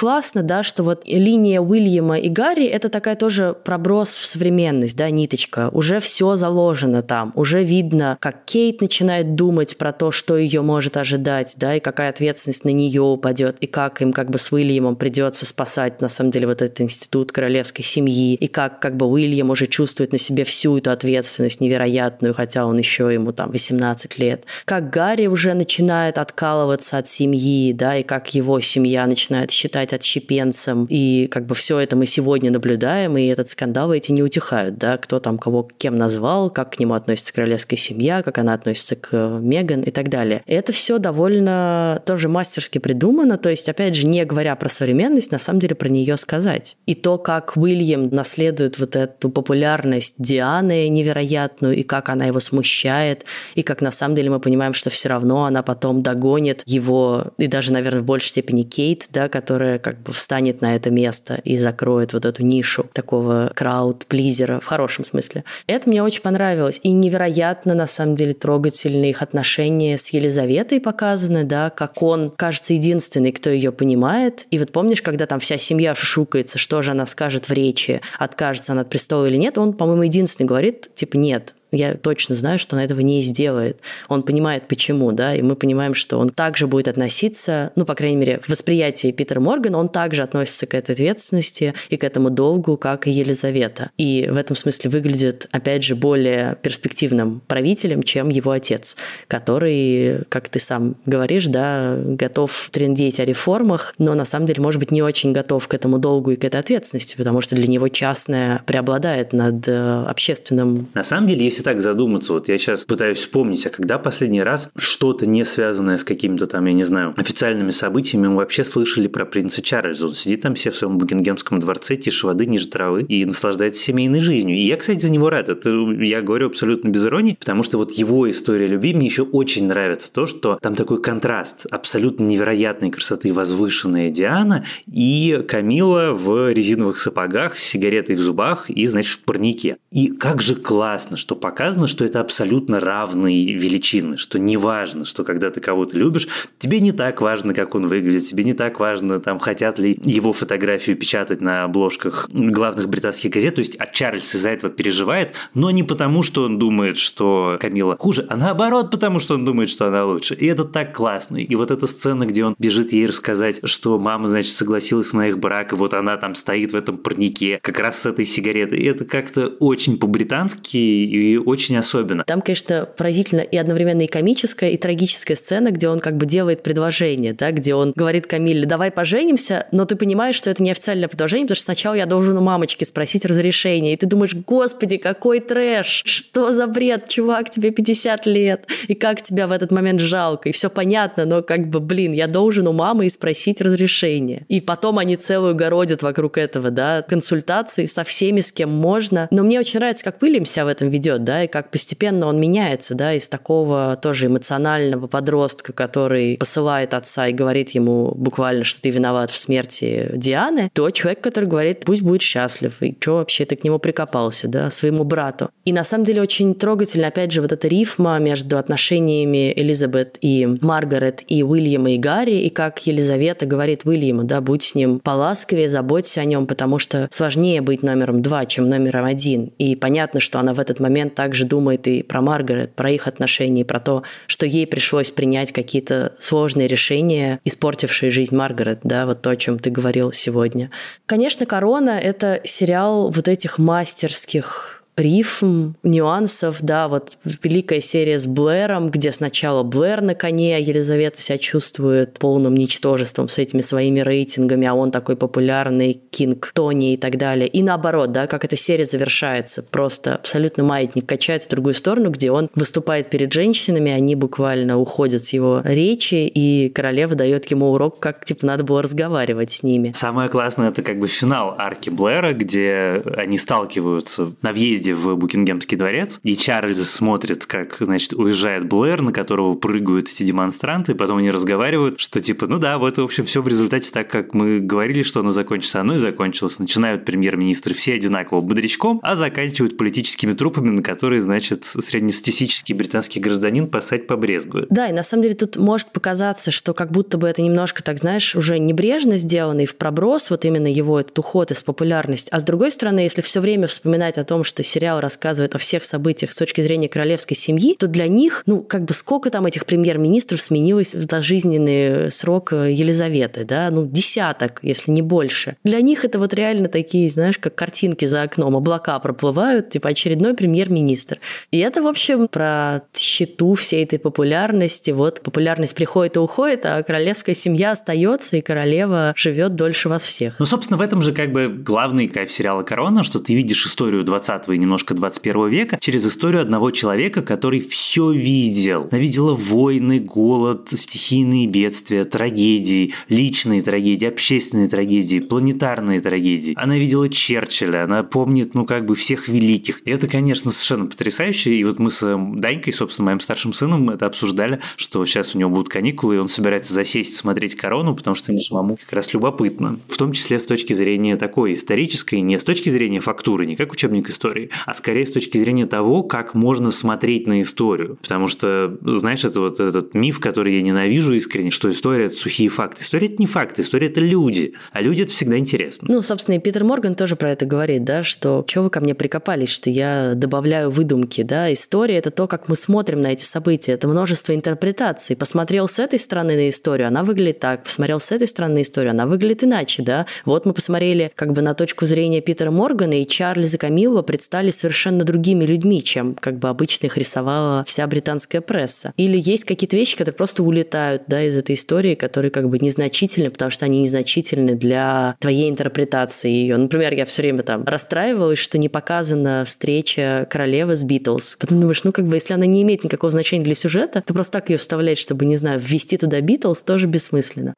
Классно, да, что вот линия Уильяма и Гарри – это такая тоже проброс в современность, да, ниточка. Уже все заложено там, уже видно, как Кейт начинает думать про то, что ее может ожидать, да, и какая ответственность на нее упадет, и как им как бы с Уильямом придется спасать, на самом деле, вот этот институт королевской семьи, и как как бы Уильям уже чувствует на себе всю эту ответственность невероятную, хотя он еще ему там 18 лет. Как Гарри уже начинает откалываться от семьи, да, и как его семья начинает считать стать отщепенцем. И как бы все это мы сегодня наблюдаем, и этот скандал эти не утихают, да, кто там кого кем назвал, как к нему относится королевская семья, как она относится к э, Меган и так далее. Это все довольно тоже мастерски придумано, то есть, опять же, не говоря про современность, на самом деле про нее сказать. И то, как Уильям наследует вот эту популярность Дианы невероятную, и как она его смущает, и как на самом деле мы понимаем, что все равно она потом догонит его, и даже, наверное, в большей степени Кейт, да, которая как бы встанет на это место и закроет вот эту нишу такого крауд-плизера в хорошем смысле. Это мне очень понравилось. И невероятно, на самом деле, трогательные их отношения с Елизаветой показаны, да, как он, кажется, единственный, кто ее понимает. И вот помнишь, когда там вся семья шушукается, что же она скажет в речи, откажется она от престола или нет, он, по-моему, единственный говорит, типа, нет, я точно знаю, что он этого не сделает. Он понимает, почему, да, и мы понимаем, что он также будет относиться, ну, по крайней мере, в восприятии Питера Моргана, он также относится к этой ответственности и к этому долгу, как и Елизавета. И в этом смысле выглядит, опять же, более перспективным правителем, чем его отец, который, как ты сам говоришь, да, готов трендеть о реформах, но на самом деле, может быть, не очень готов к этому долгу и к этой ответственности, потому что для него частное преобладает над э, общественным. На самом деле, если если так задуматься, вот я сейчас пытаюсь вспомнить, а когда последний раз что-то не связанное с какими-то там, я не знаю, официальными событиями мы вообще слышали про принца Чарльза. Он сидит там все в своем Букингемском дворце, тише воды, ниже травы и наслаждается семейной жизнью. И я, кстати, за него рад. Это я говорю абсолютно без иронии, потому что вот его история любви мне еще очень нравится то, что там такой контраст абсолютно невероятной красоты возвышенная Диана и Камила в резиновых сапогах с сигаретой в зубах и, значит, в парнике. И как же классно, что по показано, что это абсолютно равные величины, что не важно, что когда ты кого-то любишь, тебе не так важно, как он выглядит, тебе не так важно, там, хотят ли его фотографию печатать на обложках главных британских газет, то есть а Чарльз из-за этого переживает, но не потому, что он думает, что Камила хуже, а наоборот, потому что он думает, что она лучше. И это так классно. И вот эта сцена, где он бежит ей рассказать, что мама, значит, согласилась на их брак, и вот она там стоит в этом парнике, как раз с этой сигаретой. И это как-то очень по-британски и очень особенно. Там, конечно, поразительно и одновременно и комическая, и трагическая сцена, где он как бы делает предложение, да, где он говорит Камиле, давай поженимся, но ты понимаешь, что это не официальное предложение, потому что сначала я должен у мамочки спросить разрешение. И ты думаешь, господи, какой трэш, что за бред, чувак, тебе 50 лет, и как тебя в этот момент жалко, и все понятно, но как бы, блин, я должен у мамы и спросить разрешение. И потом они целую городят вокруг этого, да, консультации со всеми, с кем можно. Но мне очень нравится, как Уильям себя в этом ведет, да, и как постепенно он меняется, да, из такого тоже эмоционального подростка, который посылает отца и говорит ему буквально, что ты виноват в смерти Дианы, то человек, который говорит, пусть будет счастлив, и что вообще ты к нему прикопался, да, своему брату. И на самом деле очень трогательно, опять же, вот эта рифма между отношениями Элизабет и Маргарет, и Уильяма и Гарри, и как Елизавета говорит Уильяму, да, будь с ним поласковее, заботься о нем, потому что сложнее быть номером два, чем номером один. И понятно, что она в этот момент также думает и про Маргарет, про их отношения, и про то, что ей пришлось принять какие-то сложные решения, испортившие жизнь Маргарет, да, вот то, о чем ты говорил сегодня. Конечно, «Корона» — это сериал вот этих мастерских рифм, нюансов, да, вот великая серия с Блэром, где сначала Блэр на коне, а Елизавета себя чувствует полным ничтожеством с этими своими рейтингами, а он такой популярный, Кинг Тони и так далее. И наоборот, да, как эта серия завершается, просто абсолютно маятник качается в другую сторону, где он выступает перед женщинами, они буквально уходят с его речи, и королева дает ему урок, как, типа, надо было разговаривать с ними. Самое классное – это как бы финал арки Блэра, где они сталкиваются на въезде въезде в Букингемский дворец, и Чарльз смотрит, как, значит, уезжает Блэр, на которого прыгают эти демонстранты, и потом они разговаривают, что типа, ну да, вот, в общем, все в результате так, как мы говорили, что оно закончится, оно и закончилось. Начинают премьер-министры все одинаково бодрячком, а заканчивают политическими трупами, на которые, значит, среднестатистический британский гражданин посадь побрезгует. Да, и на самом деле тут может показаться, что как будто бы это немножко, так знаешь, уже небрежно сделано в проброс, вот именно его этот уход из популярности. А с другой стороны, если все время вспоминать о том, что сериал рассказывает о всех событиях с точки зрения королевской семьи, то для них, ну, как бы сколько там этих премьер-министров сменилось в дожизненный срок э, Елизаветы, да, ну, десяток, если не больше. Для них это вот реально такие, знаешь, как картинки за окном, облака проплывают, типа очередной премьер-министр. И это, в общем, про счету всей этой популярности. Вот популярность приходит и уходит, а королевская семья остается, и королева живет дольше вас всех. Ну, собственно, в этом же как бы главный кайф сериала «Корона», что ты видишь историю 20 и немножко 21 века через историю одного человека, который все видел. Она видела войны, голод, стихийные бедствия, трагедии, личные трагедии, общественные трагедии, планетарные трагедии. Она видела Черчилля, она помнит, ну, как бы всех великих. И это, конечно, совершенно потрясающе. И вот мы с Данькой, собственно, моим старшим сыном, это обсуждали, что сейчас у него будут каникулы, и он собирается засесть смотреть корону, потому что ему самому как раз любопытно. В том числе с точки зрения такой исторической, не с точки зрения фактуры, не как учебник истории, а скорее с точки зрения того, как можно смотреть на историю. Потому что, знаешь, это вот этот миф, который я ненавижу искренне, что история – это сухие факты. История – это не факты, история – это люди. А люди – это всегда интересно. Ну, собственно, и Питер Морган тоже про это говорит, да, что что вы ко мне прикопались, что я добавляю выдумки, да. История – это то, как мы смотрим на эти события. Это множество интерпретаций. Посмотрел с этой стороны на историю, она выглядит так. Посмотрел с этой стороны на историю, она выглядит иначе, да. Вот мы посмотрели как бы на точку зрения Питера Моргана, и Чарльза Камилла предстали совершенно другими людьми, чем как бы обычно их рисовала вся британская пресса. Или есть какие-то вещи, которые просто улетают да, из этой истории, которые как бы незначительны, потому что они незначительны для твоей интерпретации ее. Например, я все время там расстраивалась, что не показана встреча королевы с Битлз. Потом думаешь, ну как бы если она не имеет никакого значения для сюжета, то просто так ее вставлять, чтобы, не знаю, ввести туда Битлз, тоже бессмысленно.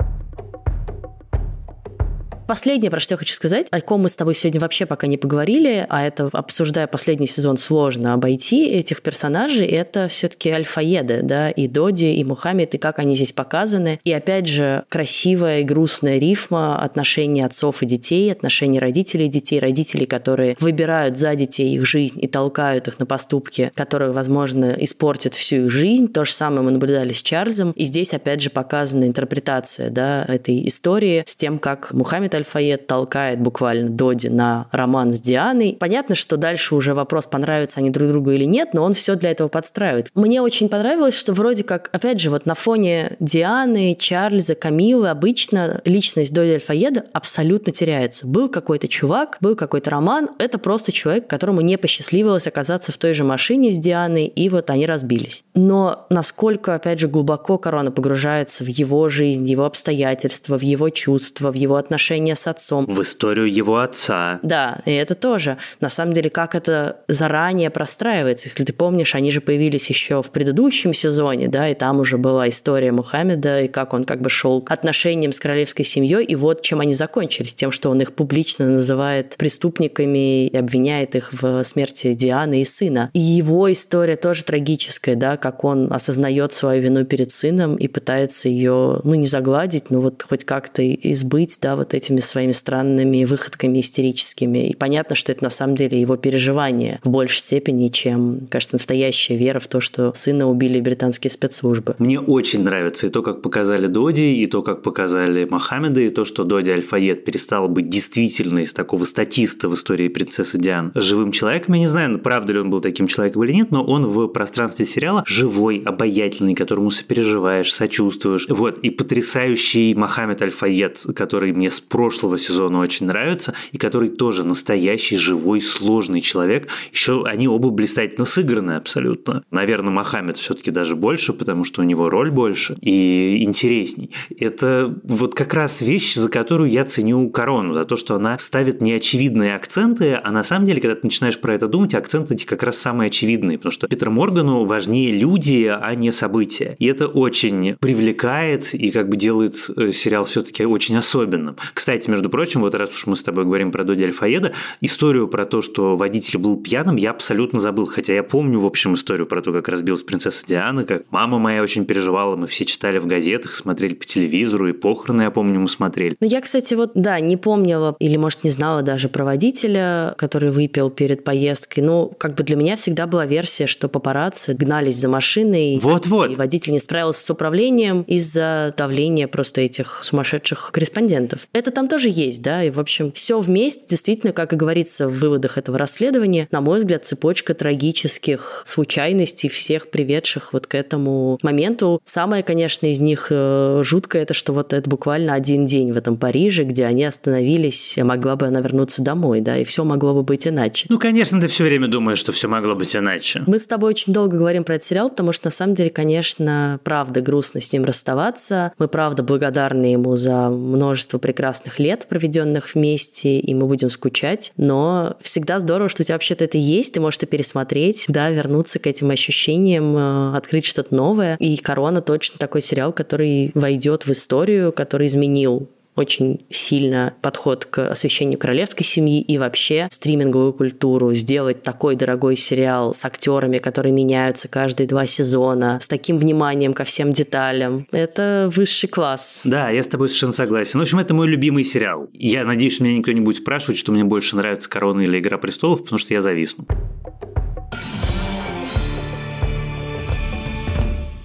Последнее, про что я хочу сказать, о ком мы с тобой сегодня вообще пока не поговорили, а это, обсуждая последний сезон, сложно обойти этих персонажей, это все-таки альфаеды, да, и Доди, и Мухаммед, и как они здесь показаны. И опять же, красивая и грустная рифма отношений отцов и детей, отношений родителей и детей, родителей, которые выбирают за детей их жизнь и толкают их на поступки, которые, возможно, испортят всю их жизнь. То же самое мы наблюдали с Чарльзом. И здесь, опять же, показана интерпретация да, этой истории с тем, как Мухаммед Аль-Фаед толкает буквально Доди на роман с Дианой. Понятно, что дальше уже вопрос, понравятся они друг другу или нет, но он все для этого подстраивает. Мне очень понравилось, что вроде как, опять же, вот на фоне Дианы, Чарльза, Камилы обычно личность Доди Аль-Фаеда абсолютно теряется. Был какой-то чувак, был какой-то роман, это просто человек, которому не посчастливилось оказаться в той же машине с Дианой, и вот они разбились. Но насколько, опять же, глубоко корона погружается в его жизнь, его обстоятельства, в его чувства, в его отношения с отцом. В историю его отца. Да, и это тоже. На самом деле, как это заранее простраивается. Если ты помнишь, они же появились еще в предыдущем сезоне, да, и там уже была история Мухаммеда, и как он как бы шел к отношениям с королевской семьей, и вот чем они закончились, тем, что он их публично называет преступниками и обвиняет их в смерти Дианы и сына. И его история тоже трагическая, да, как он осознает свою вину перед сыном и пытается ее, ну, не загладить, но вот хоть как-то избыть, да, вот этими своими странными выходками истерическими. И понятно, что это на самом деле его переживание в большей степени, чем, кажется, настоящая вера в то, что сына убили британские спецслужбы. Мне очень нравится и то, как показали Доди, и то, как показали Мохаммеда, и то, что Доди Альфаед перестал быть действительно из такого статиста в истории принцессы Диан живым человеком. Я не знаю, правда ли он был таким человеком или нет, но он в пространстве сериала живой, обаятельный, которому сопереживаешь, сочувствуешь. Вот, и потрясающий Мохаммед Альфаед, который мне с прошлого сезона очень нравится, и который тоже настоящий, живой, сложный человек. Еще они оба блистательно сыграны абсолютно. Наверное, Мохаммед все-таки даже больше, потому что у него роль больше и интересней. Это вот как раз вещь, за которую я ценю корону, за то, что она ставит неочевидные акценты, а на самом деле, когда ты начинаешь про это думать, акценты эти как раз самые очевидные, потому что Питер Моргану важнее люди, а не события. И это очень привлекает и как бы делает э, сериал все-таки очень особенным. Кстати, между прочим, вот раз уж мы с тобой говорим про Доди Альфаеда, историю про то, что водитель был пьяным, я абсолютно забыл, хотя я помню, в общем, историю про то, как разбилась принцесса Диана, как мама моя очень переживала, мы все читали в газетах, смотрели по телевизору, и похороны, я помню, мы смотрели. Ну, я, кстати, вот, да, не помнила, или, может, не знала даже про водителя, который выпил перед поездкой. Ну, как бы для меня всегда была версия, что папарацци гнались за машиной. Вот-вот. И водитель не справился с управлением из-за давления просто этих сумасшедших корреспондентов. Это там тоже есть, да, и, в общем, все вместе, действительно, как и говорится в выводах этого расследования, на мой взгляд, цепочка трагических случайностей, всех приведших вот к этому моменту. Самое, конечно, из них э, жуткое, это что вот это буквально один день в этом Париже, где они остановились, могла бы она вернуться домой, да, и все могло бы быть иначе. Ну, конечно, ты все время думаешь, что все могло быть иначе. Мы с тобой очень долго говорим про этот сериал, потому что, на самом деле, конечно, правда грустно с ним расставаться. Мы, правда, благодарны ему за множество прекрасных лет, проведенных вместе, и мы будем скучать. Но всегда здорово, что у тебя вообще-то это есть, ты можешь это пересмотреть, да, вернуться к этим ощущениям, э, открыть что-то новое. И «Корона» точно такой сериал, который войдет в историю, который изменил очень сильно подход к освещению королевской семьи и вообще стриминговую культуру. Сделать такой дорогой сериал с актерами, которые меняются каждые два сезона, с таким вниманием ко всем деталям. Это высший класс. Да, я с тобой совершенно согласен. В общем, это мой любимый сериал. Я надеюсь, что меня никто не будет спрашивать, что мне больше нравится «Корона» или «Игра престолов», потому что я зависну.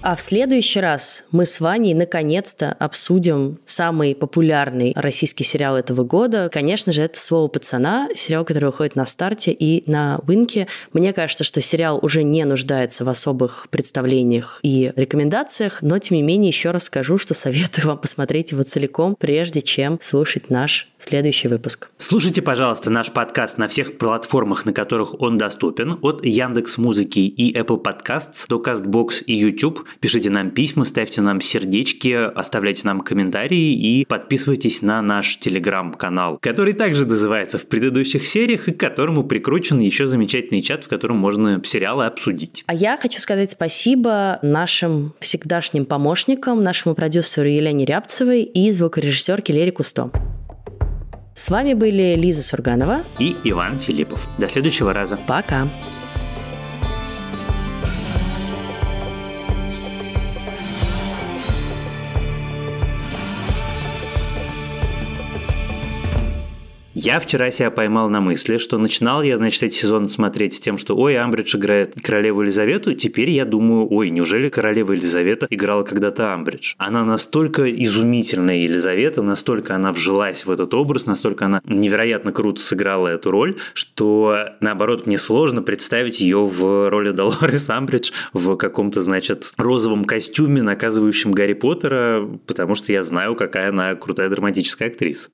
А в следующий раз мы с Ваней наконец-то обсудим самый популярный российский сериал этого года. Конечно же, это «Слово пацана», сериал, который выходит на старте и на Винке. Мне кажется, что сериал уже не нуждается в особых представлениях и рекомендациях, но, тем не менее, еще раз скажу, что советую вам посмотреть его целиком, прежде чем слушать наш следующий выпуск. Слушайте, пожалуйста, наш подкаст на всех платформах, на которых он доступен, от Яндекс Музыки и Apple Podcasts до CastBox и YouTube. Пишите нам письма, ставьте нам сердечки, оставляйте нам комментарии и подписывайтесь на наш телеграм-канал, который также называется в предыдущих сериях и к которому прикручен еще замечательный чат, в котором можно сериалы обсудить. А я хочу сказать спасибо нашим всегдашним помощникам, нашему продюсеру Елене Рябцевой и звукорежиссерке Лере Кусто. С вами были Лиза Сурганова и Иван Филиппов. До следующего раза. Пока. Я вчера себя поймал на мысли, что начинал я, значит, эти сезоны смотреть с тем, что ой, Амбридж играет королеву Елизавету, теперь я думаю, ой, неужели королева Елизавета играла когда-то Амбридж? Она настолько изумительная Елизавета, настолько она вжилась в этот образ, настолько она невероятно круто сыграла эту роль, что, наоборот, мне сложно представить ее в роли Долорес Амбридж в каком-то, значит, розовом костюме, наказывающем Гарри Поттера, потому что я знаю, какая она крутая драматическая актриса.